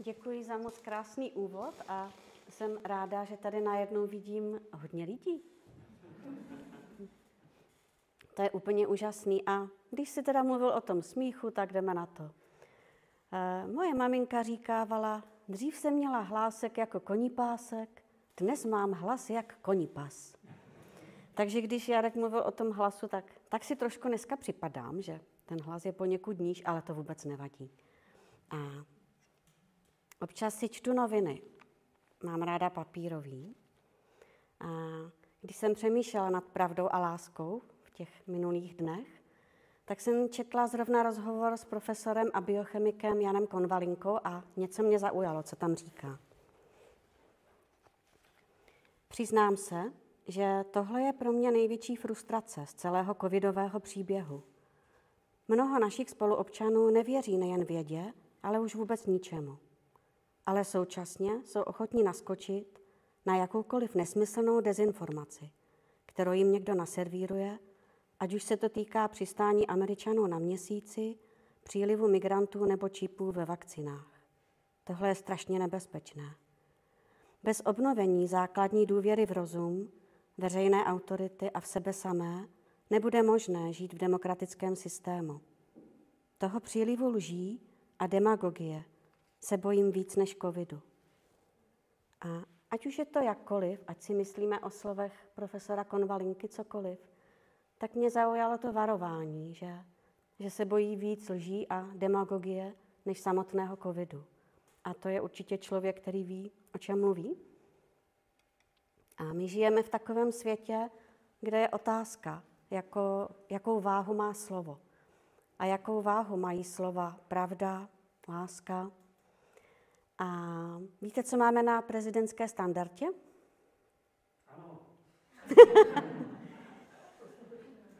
Děkuji za moc krásný úvod a jsem ráda, že tady najednou vidím hodně lidí. To je úplně úžasný. A když si teda mluvil o tom smíchu, tak jdeme na to. E, moje maminka říkávala, dřív jsem měla hlásek jako konipásek, dnes mám hlas jak konipas. Takže když Jarek mluvil o tom hlasu, tak, tak si trošku dneska připadám, že ten hlas je poněkud níž, ale to vůbec nevadí. A občas si čtu noviny. Mám ráda papírový. A když jsem přemýšlela nad pravdou a láskou v těch minulých dnech, tak jsem četla zrovna rozhovor s profesorem a biochemikem Janem Konvalinkou a něco mě zaujalo, co tam říká. Přiznám se, že tohle je pro mě největší frustrace z celého covidového příběhu. Mnoho našich spoluobčanů nevěří nejen vědě, ale už vůbec ničemu. Ale současně jsou ochotní naskočit na jakoukoliv nesmyslnou dezinformaci, kterou jim někdo naservíruje, ať už se to týká přistání Američanů na měsíci, přílivu migrantů nebo čípů ve vakcinách. Tohle je strašně nebezpečné. Bez obnovení základní důvěry v rozum, veřejné autority a v sebe samé nebude možné žít v demokratickém systému. Toho přílivu lží a demagogie se bojím víc než covidu. A ať už je to jakkoliv, ať si myslíme o slovech profesora Konvalinky cokoliv, tak mě zaujalo to varování, že, že se bojí víc lží a demagogie než samotného covidu. A to je určitě člověk, který ví, o čem mluví. A my žijeme v takovém světě, kde je otázka, jako, jakou váhu má slovo. A jakou váhu mají slova pravda, láska. A víte, co máme na prezidentské standardě? Ano.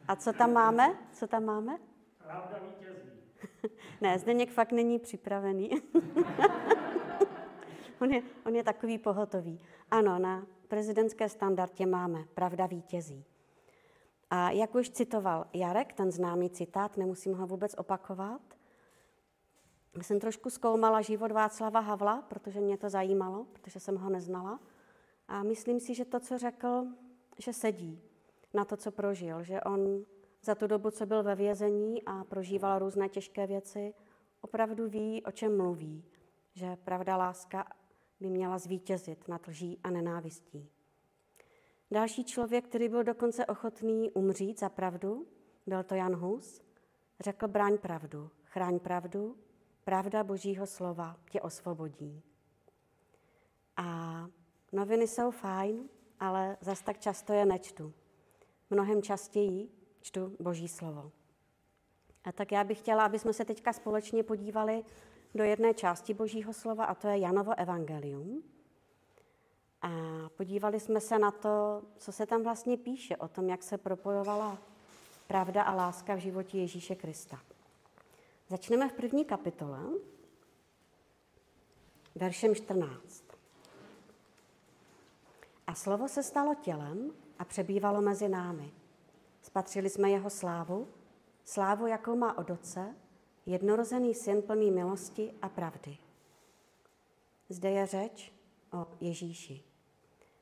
A co tam máme? Co tam máme? Pravda vítězí. ne, Zdeněk fakt není připravený. on, je, on je takový pohotový. Ano, na prezidentské standardě máme pravda vítězí. A jak už citoval Jarek, ten známý citát, nemusím ho vůbec opakovat, jsem trošku zkoumala život Václava Havla, protože mě to zajímalo, protože jsem ho neznala. A myslím si, že to, co řekl, že sedí na to, co prožil, že on za tu dobu, co byl ve vězení a prožíval různé těžké věci, opravdu ví, o čem mluví, že pravda láska by měla zvítězit nad lží a nenávistí. Další člověk, který byl dokonce ochotný umřít za pravdu, byl to Jan Hus, řekl bráň pravdu, chráň pravdu, pravda božího slova tě osvobodí. A noviny jsou fajn, ale zas tak často je nečtu. Mnohem častěji čtu boží slovo. A tak já bych chtěla, aby jsme se teďka společně podívali do jedné části Božího slova, a to je Janovo evangelium. A podívali jsme se na to, co se tam vlastně píše o tom, jak se propojovala pravda a láska v životě Ježíše Krista. Začneme v první kapitole, veršem 14. A slovo se stalo tělem a přebývalo mezi námi. Spatřili jsme jeho slávu, slávu, jakou má od Otce, jednorozený syn plný milosti a pravdy. Zde je řeč o Ježíši.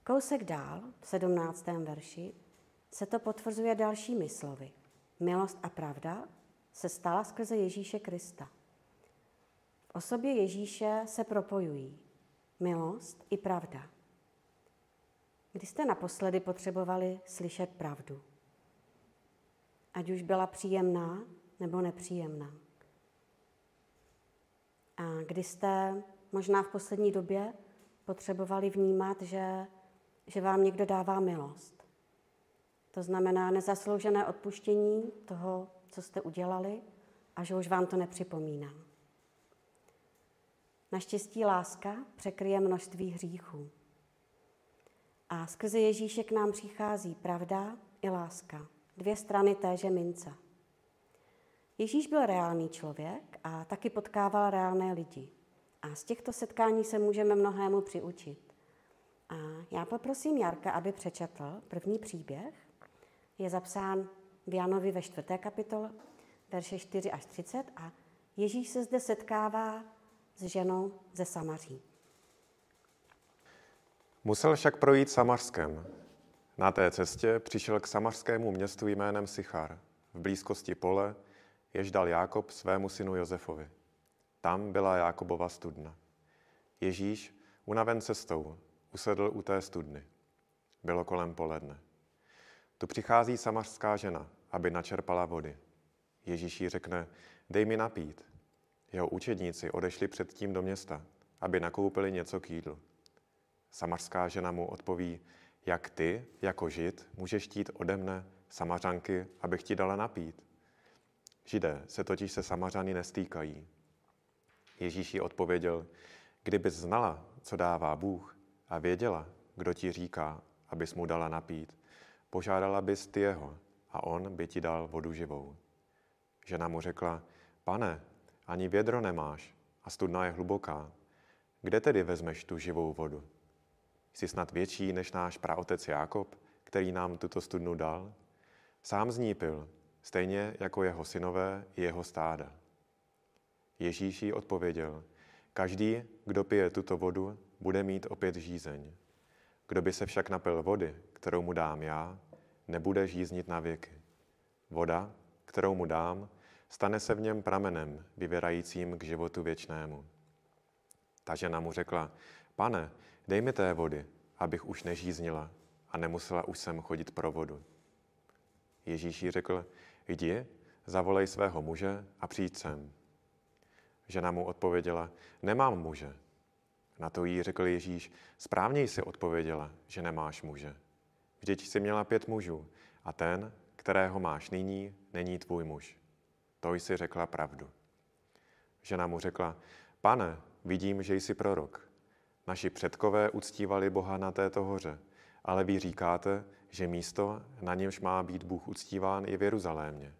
Kousek dál, v 17. verši, se to potvrzuje dalšími slovy. Milost a pravda se stala skrze Ježíše Krista. V osobě Ježíše se propojují milost i pravda. Kdy jste naposledy potřebovali slyšet pravdu? Ať už byla příjemná nebo nepříjemná. A kdy jste možná v poslední době potřebovali vnímat, že, že vám někdo dává milost. To znamená nezasloužené odpuštění toho, co jste udělali a že už vám to nepřipomíná. Naštěstí láska překryje množství hříchů. A skrze Ježíše k nám přichází pravda i láska. Dvě strany téže mince. Ježíš byl reálný člověk a taky potkával reálné lidi. A z těchto setkání se můžeme mnohému přiučit. A já poprosím Jarka, aby přečetl první příběh. Je zapsán v Janovi ve čtvrté kapitole, verše 4 až 30 a Ježíš se zde setkává s ženou ze Samaří. Musel však projít Samařskem. Na té cestě přišel k samařskému městu jménem Sichar, v blízkosti pole, jež dal Jákob svému synu Josefovi. Tam byla Jákobova studna. Ježíš, unaven cestou, usedl u té studny. Bylo kolem poledne. Tu přichází samařská žena, aby načerpala vody. Ježíš jí řekne, dej mi napít. Jeho učedníci odešli předtím do města, aby nakoupili něco k jídlu. Samařská žena mu odpoví, jak ty, jako žid, můžeš chtít ode mne, samařanky, abych ti dala napít. Židé se totiž se samařany nestýkají. Ježíš jí odpověděl, kdybys znala, co dává Bůh a věděla, kdo ti říká, abys mu dala napít, požádala bys ty jeho a on by ti dal vodu živou. Žena mu řekla, pane, ani vědro nemáš a studna je hluboká. Kde tedy vezmeš tu živou vodu? Jsi snad větší než náš praotec Jákob, který nám tuto studnu dal? Sám z ní pil, stejně jako jeho synové i jeho stáda. Ježíš jí odpověděl, každý, kdo pije tuto vodu, bude mít opět žízeň. Kdo by se však napil vody, kterou mu dám já, nebude žíznit na věky. Voda, kterou mu dám, stane se v něm pramenem, vyvěrajícím k životu věčnému. Ta žena mu řekla, pane, dej mi té vody, abych už nežíznila a nemusela už sem chodit pro vodu. Ježíš jí řekl, jdi, zavolej svého muže a přijď sem. Žena mu odpověděla, nemám muže. Na to jí řekl Ježíš, správně jsi odpověděla, že nemáš muže. Vždyť jsi měla pět mužů a ten, kterého máš nyní, není tvůj muž. To jsi řekla pravdu. Žena mu řekla, pane, vidím, že jsi prorok. Naši předkové uctívali Boha na této hoře, ale vy říkáte, že místo, na němž má být Bůh uctíván, je v Jeruzalémě.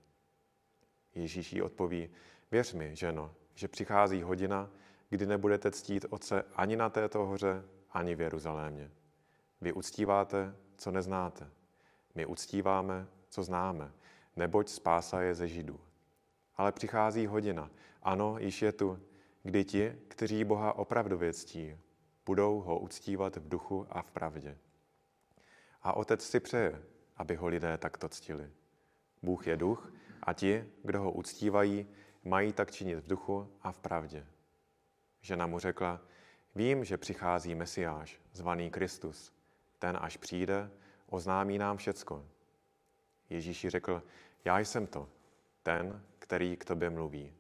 Ježíš jí odpoví, věř mi, ženo, že přichází hodina, kdy nebudete ctít Otce ani na této hoře, ani v Jeruzalémě. Vy uctíváte, co neznáte. My uctíváme, co známe, neboť spása je ze Židů. Ale přichází hodina, ano, již je tu, kdy ti, kteří Boha opravdu ctí, budou ho uctívat v duchu a v pravdě. A Otec si přeje, aby ho lidé takto ctili. Bůh je duch a ti, kdo ho uctívají, mají tak činit v duchu a v pravdě. Žena mu řekla, vím, že přichází Mesiáš, zvaný Kristus. Ten, až přijde, oznámí nám všecko. Ježíš řekl, já jsem to, ten, který k tobě mluví.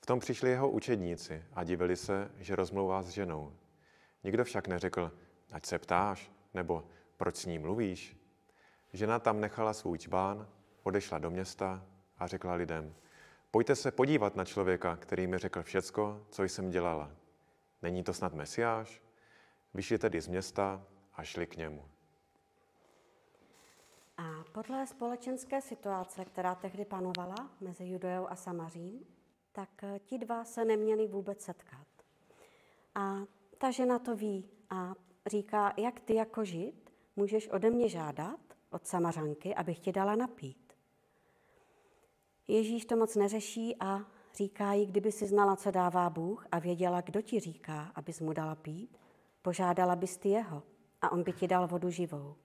V tom přišli jeho učedníci a divili se, že rozmlouvá s ženou. Nikdo však neřekl, ať se ptáš, nebo proč s ní mluvíš. Žena tam nechala svůj čbán, odešla do města a řekla lidem, Pojďte se podívat na člověka, který mi řekl všecko, co jsem dělala. Není to snad Mesiáš? Vyšli tedy z města a šli k němu. A podle společenské situace, která tehdy panovala mezi Judeou a Samařím, tak eh, ti dva se neměli vůbec setkat. A ta žena to ví a říká, jak ty jako žid můžeš ode mě žádat od Samařanky, abych ti dala napít. Ježíš to moc neřeší a říká jí, kdyby si znala, co dává Bůh a věděla, kdo ti říká, abys mu dala pít, požádala bys ty jeho a on by ti dal vodu živou.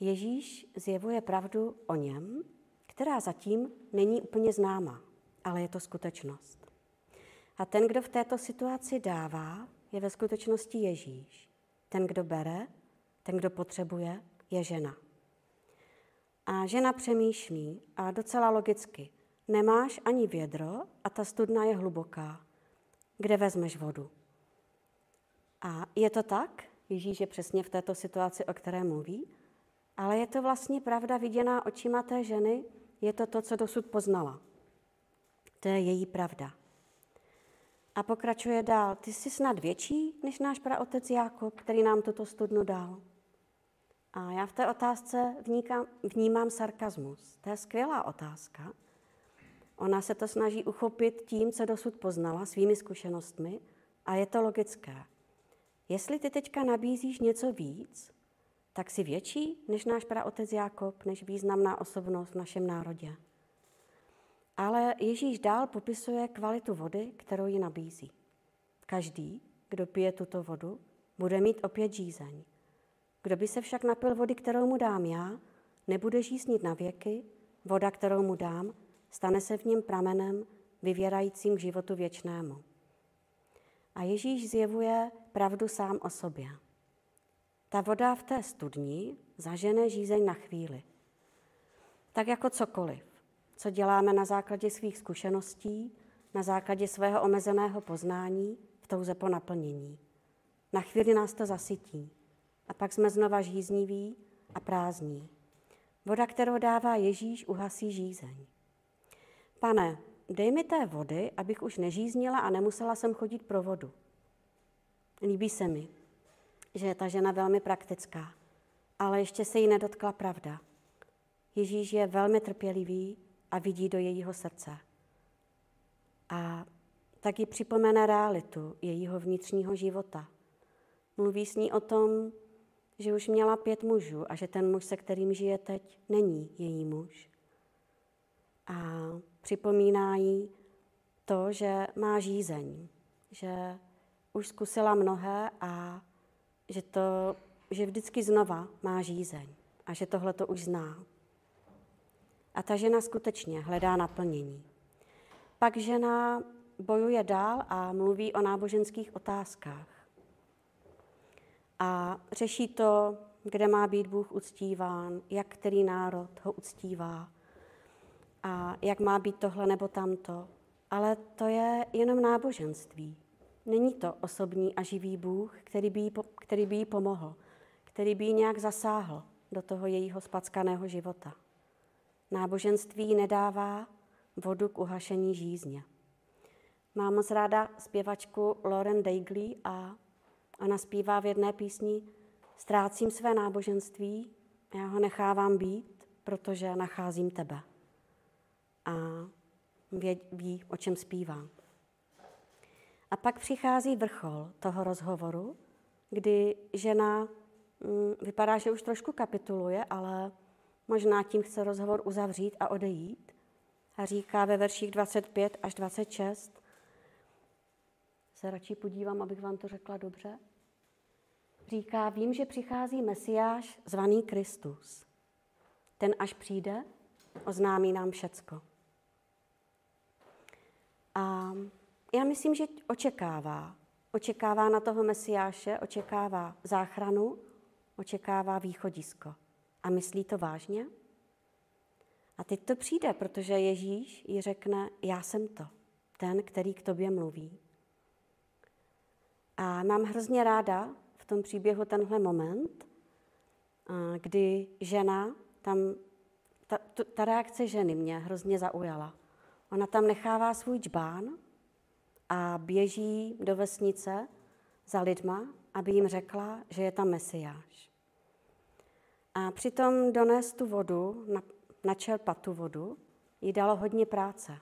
Ježíš zjevuje pravdu o něm, která zatím není úplně známa, ale je to skutečnost. A ten, kdo v této situaci dává, je ve skutečnosti Ježíš. Ten, kdo bere, ten, kdo potřebuje, je žena. A žena přemýšlí a docela logicky. Nemáš ani vědro a ta studna je hluboká. Kde vezmeš vodu? A je to tak? Ježíš je přesně v této situaci, o které mluví. Ale je to vlastně pravda viděná očima té ženy, je to to, co dosud poznala. To je její pravda. A pokračuje dál. Ty jsi snad větší než náš praotec Jákob, který nám tuto studnu dal. A já v té otázce vníkám, vnímám sarkazmus. To je skvělá otázka. Ona se to snaží uchopit tím, co dosud poznala, svými zkušenostmi a je to logické. Jestli ty teďka nabízíš něco víc, tak si větší než náš praotec Jákob, než významná osobnost v našem národě. Ale Ježíš dál popisuje kvalitu vody, kterou ji nabízí. Každý, kdo pije tuto vodu, bude mít opět žízeň. Kdo by se však napil vody, kterou mu dám já, nebude žíznit na věky, voda, kterou mu dám, stane se v něm pramenem, vyvěrajícím životu věčnému. A Ježíš zjevuje pravdu sám o sobě. Ta voda v té studni zažene žízeň na chvíli. Tak jako cokoliv, co děláme na základě svých zkušeností, na základě svého omezeného poznání, v touze po naplnění. Na chvíli nás to zasytí a pak jsme znova žízniví a prázdní. Voda, kterou dává Ježíš, uhasí žízeň. Pane, dej mi té vody, abych už nežíznila a nemusela jsem chodit pro vodu. Líbí se mi, že je ta žena velmi praktická, ale ještě se jí nedotkla pravda. Ježíš je velmi trpělivý a vidí do jejího srdce. A tak ji připomene realitu jejího vnitřního života. Mluví s ní o tom, že už měla pět mužů a že ten muž, se kterým žije teď, není její muž. A připomíná jí to, že má žízeň, že už zkusila mnohé a že, to, že vždycky znova má žízeň a že tohle to už zná. A ta žena skutečně hledá naplnění. Pak žena bojuje dál a mluví o náboženských otázkách. A řeší to, kde má být Bůh uctíván, jak který národ ho uctívá a jak má být tohle nebo tamto. Ale to je jenom náboženství. Není to osobní a živý Bůh, který by jí, který by jí pomohl, který by jí nějak zasáhl do toho jejího spackaného života. Náboženství nedává vodu k uhašení žízně. Mám moc ráda zpěvačku Lauren Daigley a ona zpívá v jedné písni Ztrácím své náboženství, já ho nechávám být, protože nacházím tebe. Ví o čem zpívá. A pak přichází vrchol toho rozhovoru, kdy žena mm, vypadá, že už trošku kapituluje, ale možná tím chce rozhovor uzavřít a odejít. A říká ve verších 25 až 26, se radši podívám, abych vám to řekla dobře. Říká, vím, že přichází Mesiáš zvaný Kristus. Ten až přijde, oznámí nám všecko. A já myslím, že očekává. Očekává na toho Mesiáše, očekává záchranu, očekává východisko. A myslí to vážně? A teď to přijde, protože Ježíš jí řekne, já jsem to, ten, který k tobě mluví. A mám hrozně ráda v tom příběhu tenhle moment, kdy žena tam, ta, ta reakce ženy mě hrozně zaujala. Ona tam nechává svůj čbán a běží do vesnice za lidma, aby jim řekla, že je tam Mesiáš. A přitom donést tu vodu, načerpat tu vodu, jí dalo hodně práce.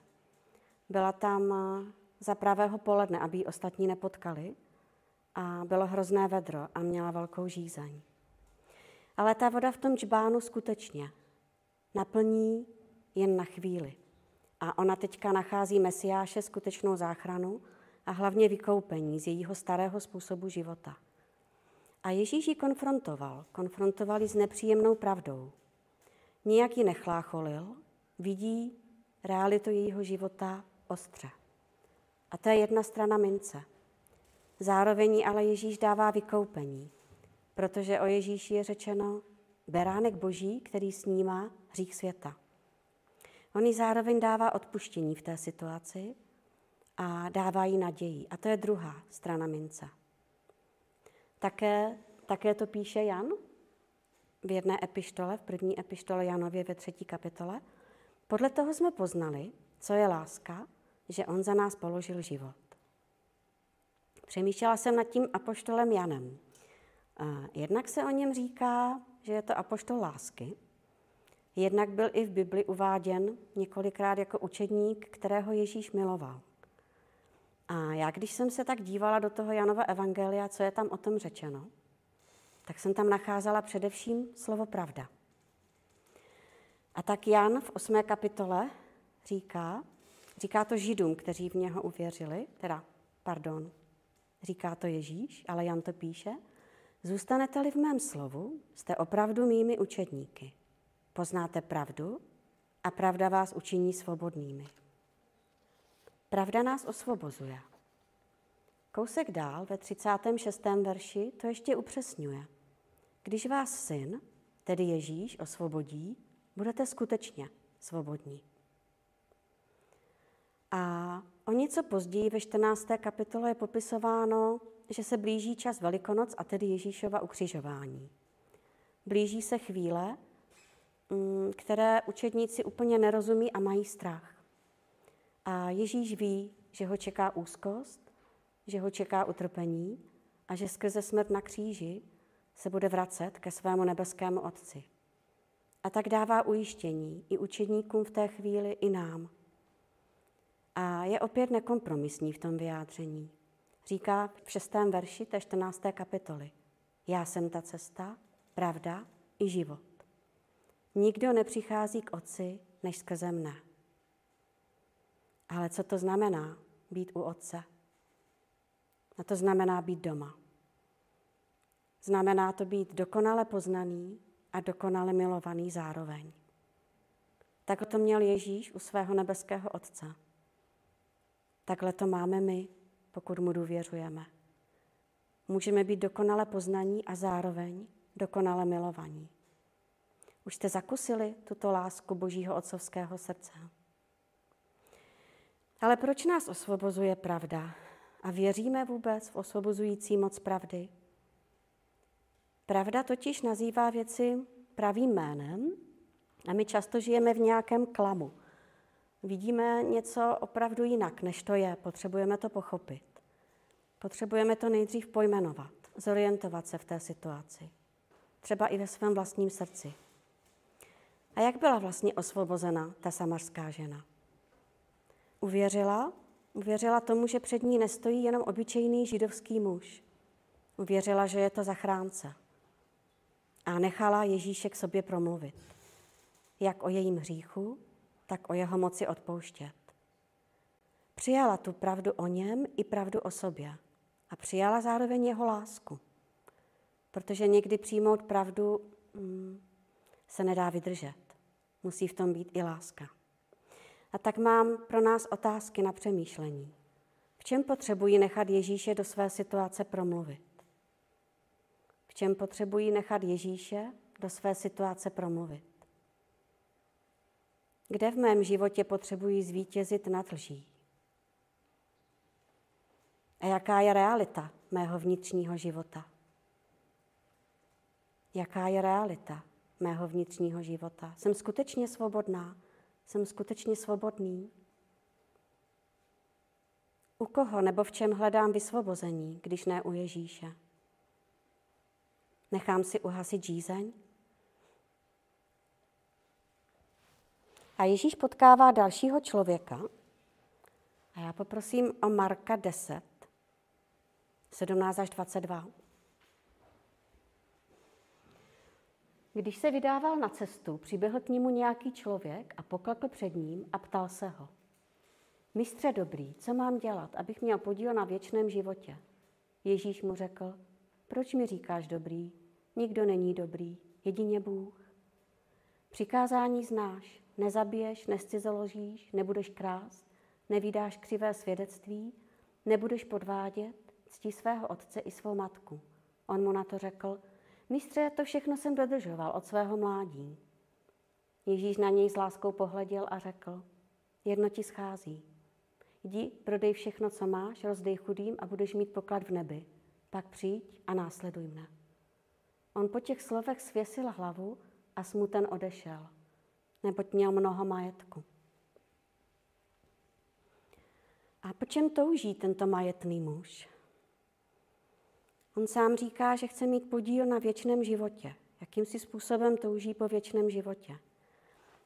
Byla tam za pravého poledne, aby ji ostatní nepotkali a bylo hrozné vedro a měla velkou žízeň. Ale ta voda v tom čbánu skutečně naplní jen na chvíli. A ona teďka nachází Mesiáše skutečnou záchranu a hlavně vykoupení z jejího starého způsobu života. A Ježíš ji konfrontoval. Konfrontoval ji s nepříjemnou pravdou. Nijak ji nechlácholil, vidí realitu jejího života ostře. A to je jedna strana mince. Zároveň ale Ježíš dává vykoupení, protože o Ježíši je řečeno beránek boží, který snímá hřích světa. On jí zároveň dává odpuštění v té situaci a dává jí naději. A to je druhá strana mince. Také, také to píše Jan v jedné epištole, v první epištole Janově ve třetí kapitole. Podle toho jsme poznali, co je láska, že on za nás položil život. Přemýšlela jsem nad tím apoštolem Janem. Jednak se o něm říká, že je to apoštol lásky, jednak byl i v Bibli uváděn několikrát jako učedník, kterého Ježíš miloval. A já, když jsem se tak dívala do toho Janova evangelia, co je tam o tom řečeno, tak jsem tam nacházela především slovo pravda. A tak Jan v 8. kapitole říká, říká to židům, kteří v něho uvěřili, teda, pardon, říká to Ježíš, ale Jan to píše, zůstanete-li v mém slovu, jste opravdu mými učedníky. Poznáte pravdu a pravda vás učiní svobodnými. Pravda nás osvobozuje. Kousek dál ve 36. verši to ještě upřesňuje. Když vás syn, tedy Ježíš, osvobodí, budete skutečně svobodní. A o něco později ve 14. kapitole je popisováno, že se blíží čas Velikonoc a tedy Ježíšova ukřižování. Blíží se chvíle, které učedníci úplně nerozumí a mají strach. A Ježíš ví, že ho čeká úzkost, že ho čeká utrpení a že skrze smrt na kříži se bude vracet ke svému nebeskému Otci. A tak dává ujištění i učedníkům v té chvíli, i nám. A je opět nekompromisní v tom vyjádření. Říká v šestém verši té 14. kapitoly. Já jsem ta cesta, pravda i život. Nikdo nepřichází k Otci, než skrze mne. Ale co to znamená být u Otce? A to znamená být doma. Znamená to být dokonale poznaný a dokonale milovaný zároveň. Tak to měl Ježíš u svého nebeského Otce. Takhle to máme my, pokud mu důvěřujeme. Můžeme být dokonale poznaní a zároveň dokonale milovaní. Už jste zakusili tuto lásku Božího otcovského srdce? Ale proč nás osvobozuje pravda? A věříme vůbec v osvobozující moc pravdy? Pravda totiž nazývá věci pravým jménem a my často žijeme v nějakém klamu. Vidíme něco opravdu jinak, než to je. Potřebujeme to pochopit. Potřebujeme to nejdřív pojmenovat, zorientovat se v té situaci. Třeba i ve svém vlastním srdci. A jak byla vlastně osvobozena ta samarská žena? Uvěřila, uvěřila tomu, že před ní nestojí jenom obyčejný židovský muž. Uvěřila, že je to zachránce. A nechala Ježíše k sobě promluvit. Jak o jejím hříchu, tak o jeho moci odpouštět. Přijala tu pravdu o něm i pravdu o sobě. A přijala zároveň jeho lásku. Protože někdy přijmout pravdu mm, se nedá vydržet. Musí v tom být i láska. A tak mám pro nás otázky na přemýšlení. V čem potřebují nechat Ježíše do své situace promluvit? V čem potřebují nechat Ježíše do své situace promluvit? Kde v mém životě potřebují zvítězit nad lží? A jaká je realita mého vnitřního života? Jaká je realita mého vnitřního života? Jsem skutečně svobodná? Jsem skutečně svobodný? U koho nebo v čem hledám vysvobození, když ne u Ježíše? Nechám si uhasit žízeň? A Ježíš potkává dalšího člověka. A já poprosím o Marka 10, 17 až 22. Když se vydával na cestu, přiběhl k němu nějaký člověk a poklekl před ním a ptal se ho. Mistře dobrý, co mám dělat, abych měl podíl na věčném životě? Ježíš mu řekl, proč mi říkáš dobrý? Nikdo není dobrý, jedině Bůh. Přikázání znáš, nezabiješ, nescizoložíš, nebudeš krást, nevídáš křivé svědectví, nebudeš podvádět, ctí svého otce i svou matku. On mu na to řekl, Mistře, to všechno jsem dodržoval od svého mládí. Ježíš na něj s láskou pohleděl a řekl, jedno ti schází. Jdi, prodej všechno, co máš, rozdej chudým a budeš mít poklad v nebi. Pak přijď a následuj mne. On po těch slovech svěsil hlavu a smuten odešel, neboť měl mnoho majetku. A po čem touží tento majetný muž? On sám říká, že chce mít podíl na věčném životě. Jakým si způsobem touží po věčném životě.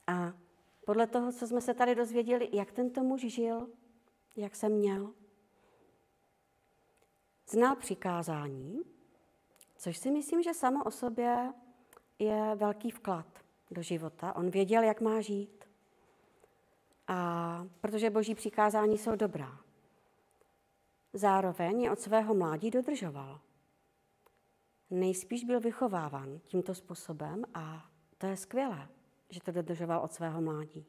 A podle toho, co jsme se tady dozvěděli, jak tento muž žil, jak se měl, znal přikázání, což si myslím, že samo o sobě je velký vklad do života. On věděl, jak má žít. A protože boží přikázání jsou dobrá. Zároveň je od svého mládí dodržoval. Nejspíš byl vychováván tímto způsobem a to je skvělé, že to dodržoval od svého mládí.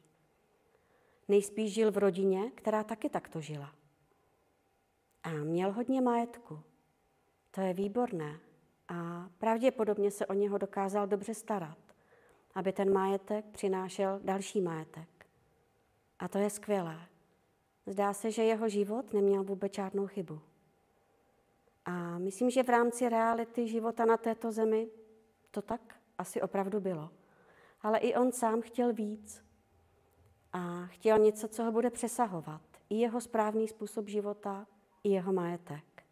Nejspíš žil v rodině, která taky takto žila. A měl hodně majetku. To je výborné. A pravděpodobně se o něho dokázal dobře starat, aby ten majetek přinášel další majetek. A to je skvělé. Zdá se, že jeho život neměl vůbec žádnou chybu. A myslím, že v rámci reality života na této zemi to tak asi opravdu bylo. Ale i on sám chtěl víc. A chtěl něco, co ho bude přesahovat. I jeho správný způsob života, i jeho majetek.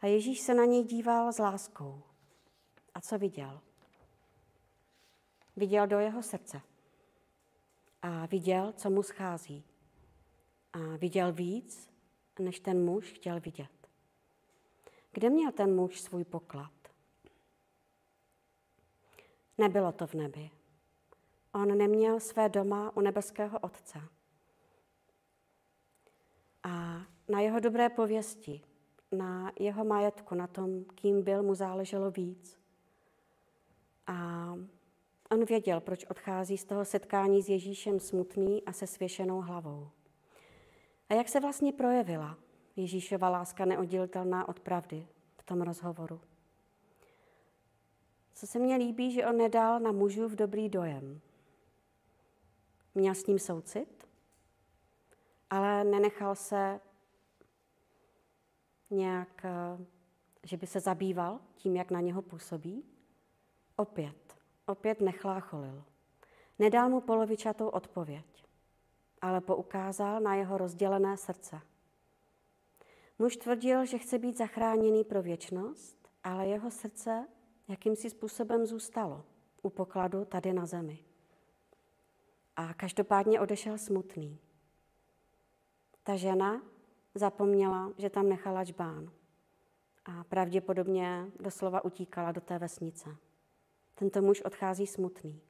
A Ježíš se na něj díval s láskou. A co viděl? Viděl do jeho srdce. A viděl, co mu schází. A viděl víc, než ten muž chtěl vidět. Kde měl ten muž svůj poklad? Nebylo to v nebi. On neměl své doma u nebeského Otce. A na jeho dobré pověsti, na jeho majetku, na tom, kým byl, mu záleželo víc. A on věděl, proč odchází z toho setkání s Ježíšem smutný a se svěšenou hlavou. A jak se vlastně projevila Ježíšova láska neoddělitelná od pravdy v tom rozhovoru? Co se mně líbí, že on nedal na mužů v dobrý dojem. Měl s ním soucit, ale nenechal se nějak, eh, že by se zabýval tím, jak na něho působí. Opět, opět nechlácholil. Nedal mu polovičatou odpověď, ale poukázal na jeho rozdělené srdce. Muž tvrdil, že chce být zachráněný pro věčnost, ale jeho srdce jakýmsi způsobem zůstalo u pokladu tady na zemi. A každopádně odešel smutný. Ta žena zapomněla, že tam nechala čbán a pravděpodobně doslova utíkala do té vesnice. Tento muž odchází smutný.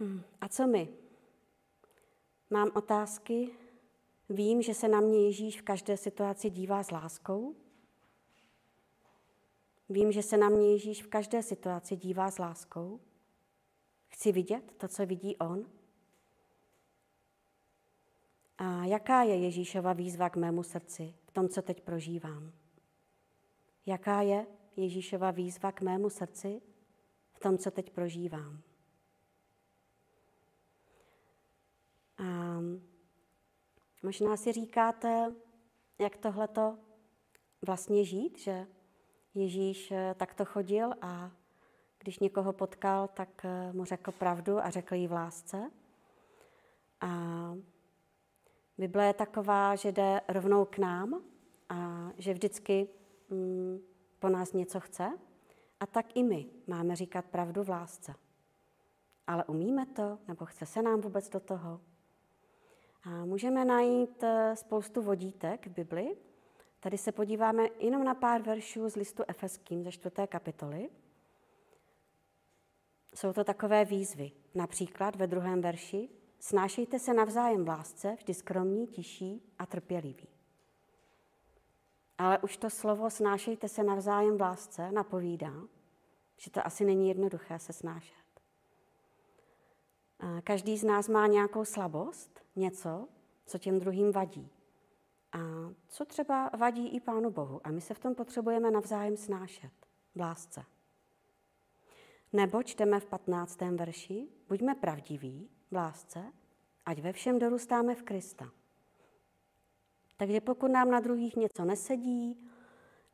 Hm. A co my? Mám otázky, vím, že se na mě Ježíš v každé situaci dívá s láskou, Vím, že se na mě Ježíš v každé situaci dívá s láskou. Chci vidět to, co vidí On. A jaká je Ježíšova výzva k mému srdci v tom, co teď prožívám? Jaká je Ježíšova výzva k mému srdci v tom, co teď prožívám? A možná si říkáte, jak tohleto vlastně žít, že Ježíš eh, takto chodil a když někoho potkal, tak eh, mu řekl pravdu a řekl jí v lásce. A Bible je taková, že jde rovnou k nám a že vždycky mm, po nás něco chce. A tak i my máme říkat pravdu v lásce. Ale umíme to, nebo chce se nám vůbec do toho? A můžeme najít eh, spoustu vodítek v Bibli, Tady se podíváme jenom na pár veršů z listu Efeským ze čtvrté kapitoly. Jsou to takové výzvy. Například ve druhém verši snášejte se navzájem v lásce, vždy skromní, tiší a trpěliví. Ale už to slovo snášejte se navzájem v lásce napovídá, že to asi není jednoduché se snášet. Každý z nás má nějakou slabost, něco, co těm druhým vadí. A co třeba vadí i Pánu Bohu. A my se v tom potřebujeme navzájem snášet, v lásce. Nebo čteme v 15. verši, buďme pravdiví v lásce, ať ve všem dorůstáme v Krista. Takže pokud nám na druhých něco nesedí,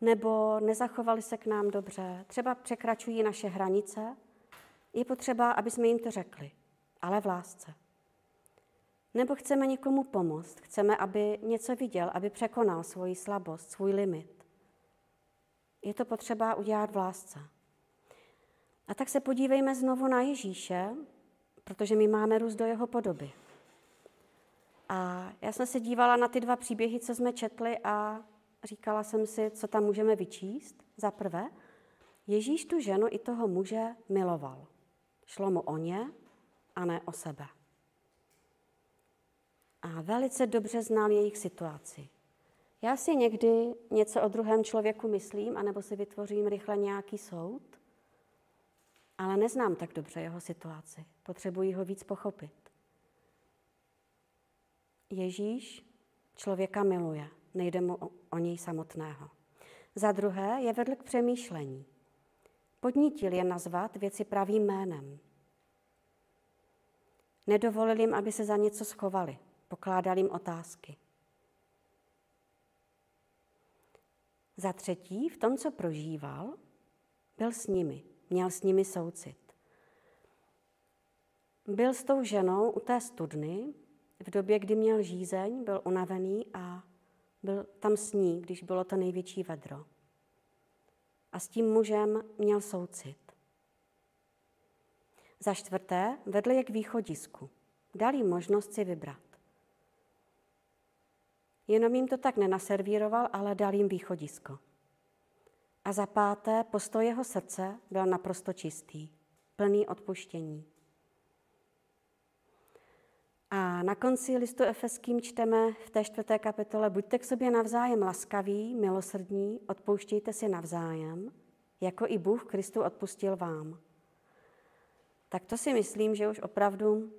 nebo nezachovali se k nám dobře, třeba překračují naše hranice, je potřeba, aby jsme jim to řekli, ale v lásce. Nebo chceme někomu pomoct, chceme, aby něco viděl, aby překonal svoji slabost, svůj limit. Je to potřeba udělat v lásce. A tak se podívejme znovu na Ježíše, protože my máme růst do jeho podoby. A já jsem se dívala na ty dva příběhy, co jsme četli a říkala jsem si, co tam můžeme vyčíst. Za prvé, Ježíš tu ženu i toho muže miloval. Šlo mu o ně a ne o sebe. A velice dobře znal jejich situaci. Já si někdy něco o druhém člověku myslím, anebo si vytvořím rychle nějaký soud, ale neznám tak dobře jeho situaci. Potřebuji ho víc pochopit. Ježíš člověka miluje, nejde mu o, o něj samotného. Za druhé je vedl k přemýšlení. Podnítil je nazvat věci pravým jménem. Nedovolil jim, aby se za něco schovali. Pokládal jim otázky. Za třetí, v tom, co prožíval, byl s nimi, měl s nimi soucit. Byl s tou ženou u té studny, v době, kdy měl žízeň, byl unavený a byl tam s ní, když bylo to největší vedro. A s tím mužem měl soucit. Za čtvrté, vedl je k východisku. Dal jim možnost si vybrat. Jenom jim to tak nenaservíroval, ale dal jim východisko. A za páté, postoj jeho srdce byl naprosto čistý, plný odpuštění. A na konci listu Efeským čteme v té čtvrté kapitole, buďte k sobě navzájem laskaví, milosrdní, odpouštějte si navzájem, jako i Bůh Kristu odpustil vám. Tak to si myslím, že už opravdu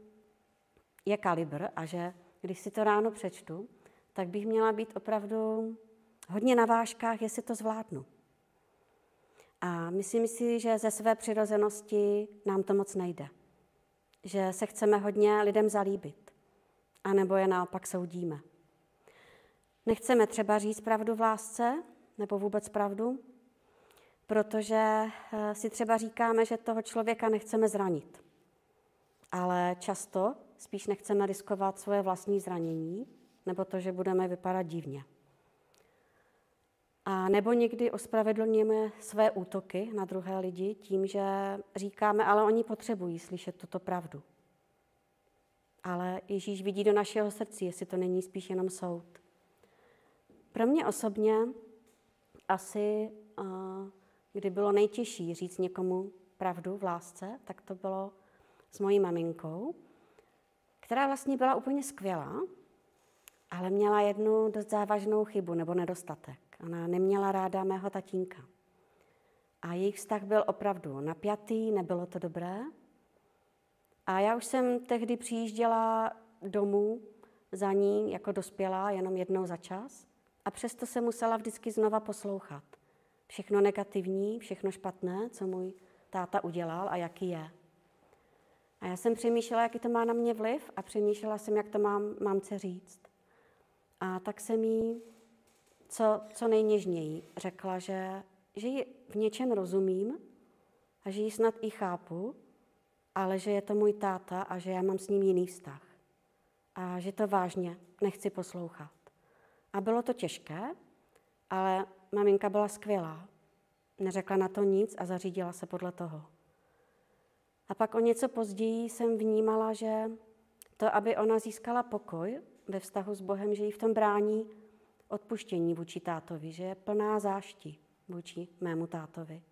je kalibr a že když si to ráno přečtu, tak bych měla být opravdu hodně na vážkách, jestli to zvládnu. A myslím si, že ze své přirozenosti nám to moc nejde. Že se chceme hodně lidem zalíbit, anebo je naopak soudíme. Nechceme třeba říct pravdu v lásce, nebo vůbec pravdu, protože eh, si třeba říkáme, že toho člověka nechceme zranit. Ale často spíš nechceme riskovat svoje vlastní zranění, nebo to, že budeme vypadat divně. A nebo někdy ospravedlňujeme své útoky na druhé lidi tím, že říkáme, ale oni potřebují slyšet tuto pravdu. Ale Ježíš vidí do našeho srdce, jestli to není spíš jenom soud. Pro mě osobně asi, kdy bylo nejtěžší říct někomu pravdu v lásce, tak to bylo s mojí maminkou, která vlastně byla úplně skvělá, ale měla jednu dost závažnou chybu nebo nedostatek. Ona neměla ráda mého tatínka. A jejich vztah byl opravdu napjatý, nebylo to dobré. A já už jsem tehdy přijížděla domů za ní jako dospělá jenom jednou za čas a přesto se musela vždycky znova poslouchat. Všechno negativní, všechno špatné, co můj táta udělal a jaký je. A já jsem přemýšlela, jaký to má na mě vliv a přemýšlela jsem, jak to mám mamce říct. A tak jsem jí co, co nejněžněji řekla, že, že ji v něčem rozumím a že ji snad i chápu, ale že je to můj táta a že já mám s ním jiný vztah. A že to vážně nechci poslouchat. A bylo to těžké, ale maminka byla skvělá. Neřekla na to nic a zařídila se podle toho. A pak o něco později jsem vnímala, že to, aby ona získala pokoj ve vztahu s Bohem, že jí v tom brání odpuštění vůči tátovi, že je plná zášti vůči mému tátovi.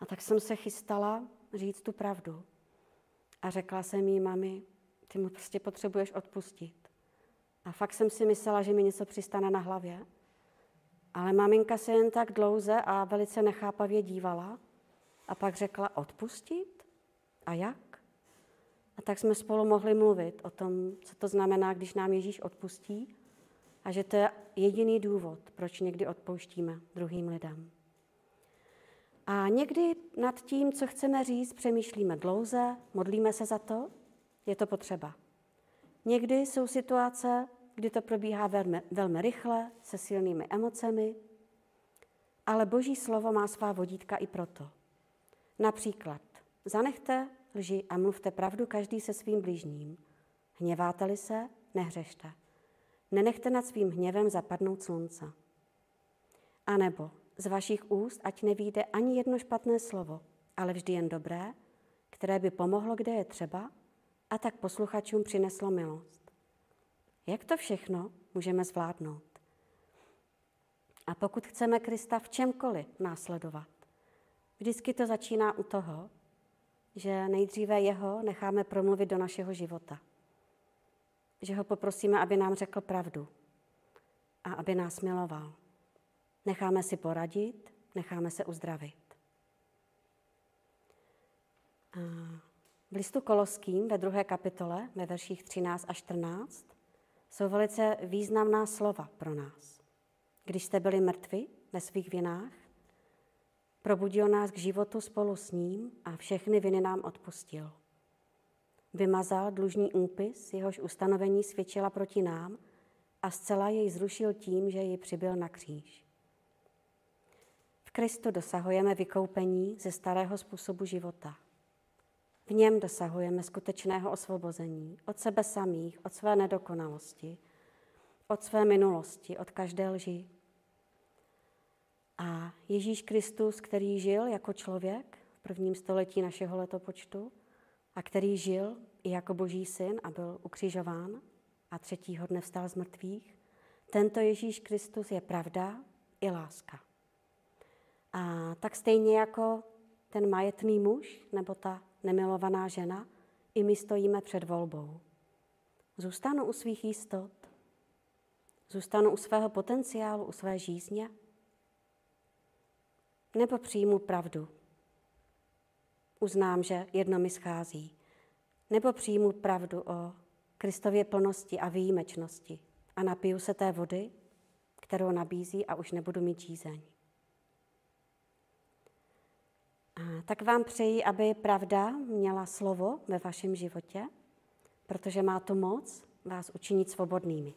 A tak jsem se chystala říct tu pravdu. A řekla jsem jí, mami, ty mu prostě potřebuješ odpustit. A fakt jsem si myslela, že mi něco přistane na hlavě. Ale maminka se jen tak dlouze a velice nechápavě dívala a pak řekla, odpustit? A jak? A tak jsme spolu mohli mluvit o tom, co to znamená, když nám Ježíš odpustí a že to je jediný důvod, proč někdy odpouštíme druhým lidem. A někdy nad tím, co chceme říct, přemýšlíme dlouze, modlíme se za to, je to potřeba. Někdy jsou situace, kdy to probíhá velmi, velmi rychle, se silnými emocemi, ale Boží slovo má svá vodítka i proto. Například, zanechte lži a mluvte pravdu každý se svým blížním. Hněváte-li se, nehřešte. Nenechte nad svým hněvem zapadnout slunce. A nebo z vašich úst ať nevíde ani jedno špatné slovo, ale vždy jen dobré, které by pomohlo, kde je třeba, a tak posluchačům přineslo milost. Jak to všechno můžeme zvládnout? A pokud chceme Krista v čemkoliv následovat, vždycky to začíná u toho, že nejdříve jeho necháme promluvit do našeho života. že ho poprosíme, aby nám řekl pravdu a aby nás miloval. Necháme si poradit, necháme se uzdravit. V listu Koloským ve druhé kapitole, ve verších 13 a 14, jsou velice významná slova pro nás. Když jste byli mrtvi ve svých vinách, probudil nás k životu spolu s ním a všechny viny nám odpustil. Vymazal dlužný úpis, jehož ustanovení svědčila proti nám a zcela jej zrušil tím, že ji přibyl na kříž. V Kristu dosahujeme vykoupení ze starého způsobu života. V něm dosahujeme skutečného osvobození od sebe samých, od své nedokonalosti, od své minulosti, od každé lži. A Ježíš Kristus, který žil jako člověk v prvním století našeho letopočtu a který žil i jako boží syn a byl ukřižován a třetího dne vstal z mrtvých, tento Ježíš Kristus je pravda i láska. A tak stejně jako ten majetný muž nebo ta nemilovaná žena, i my stojíme před volbou. Zůstanu u svých jistot? Zůstanu u svého potenciálu, u své žízně? Nebo přijmu pravdu? Uznám, že jedno mi schází. Nebo přijmu pravdu o Kristově plnosti a výjimečnosti a napiju se té vody, kterou nabízí a už nebudu mít žízeň. tak vám přeji, aby pravda měla slovo ve vašem životě, protože má to moc vás učinit svobodnými.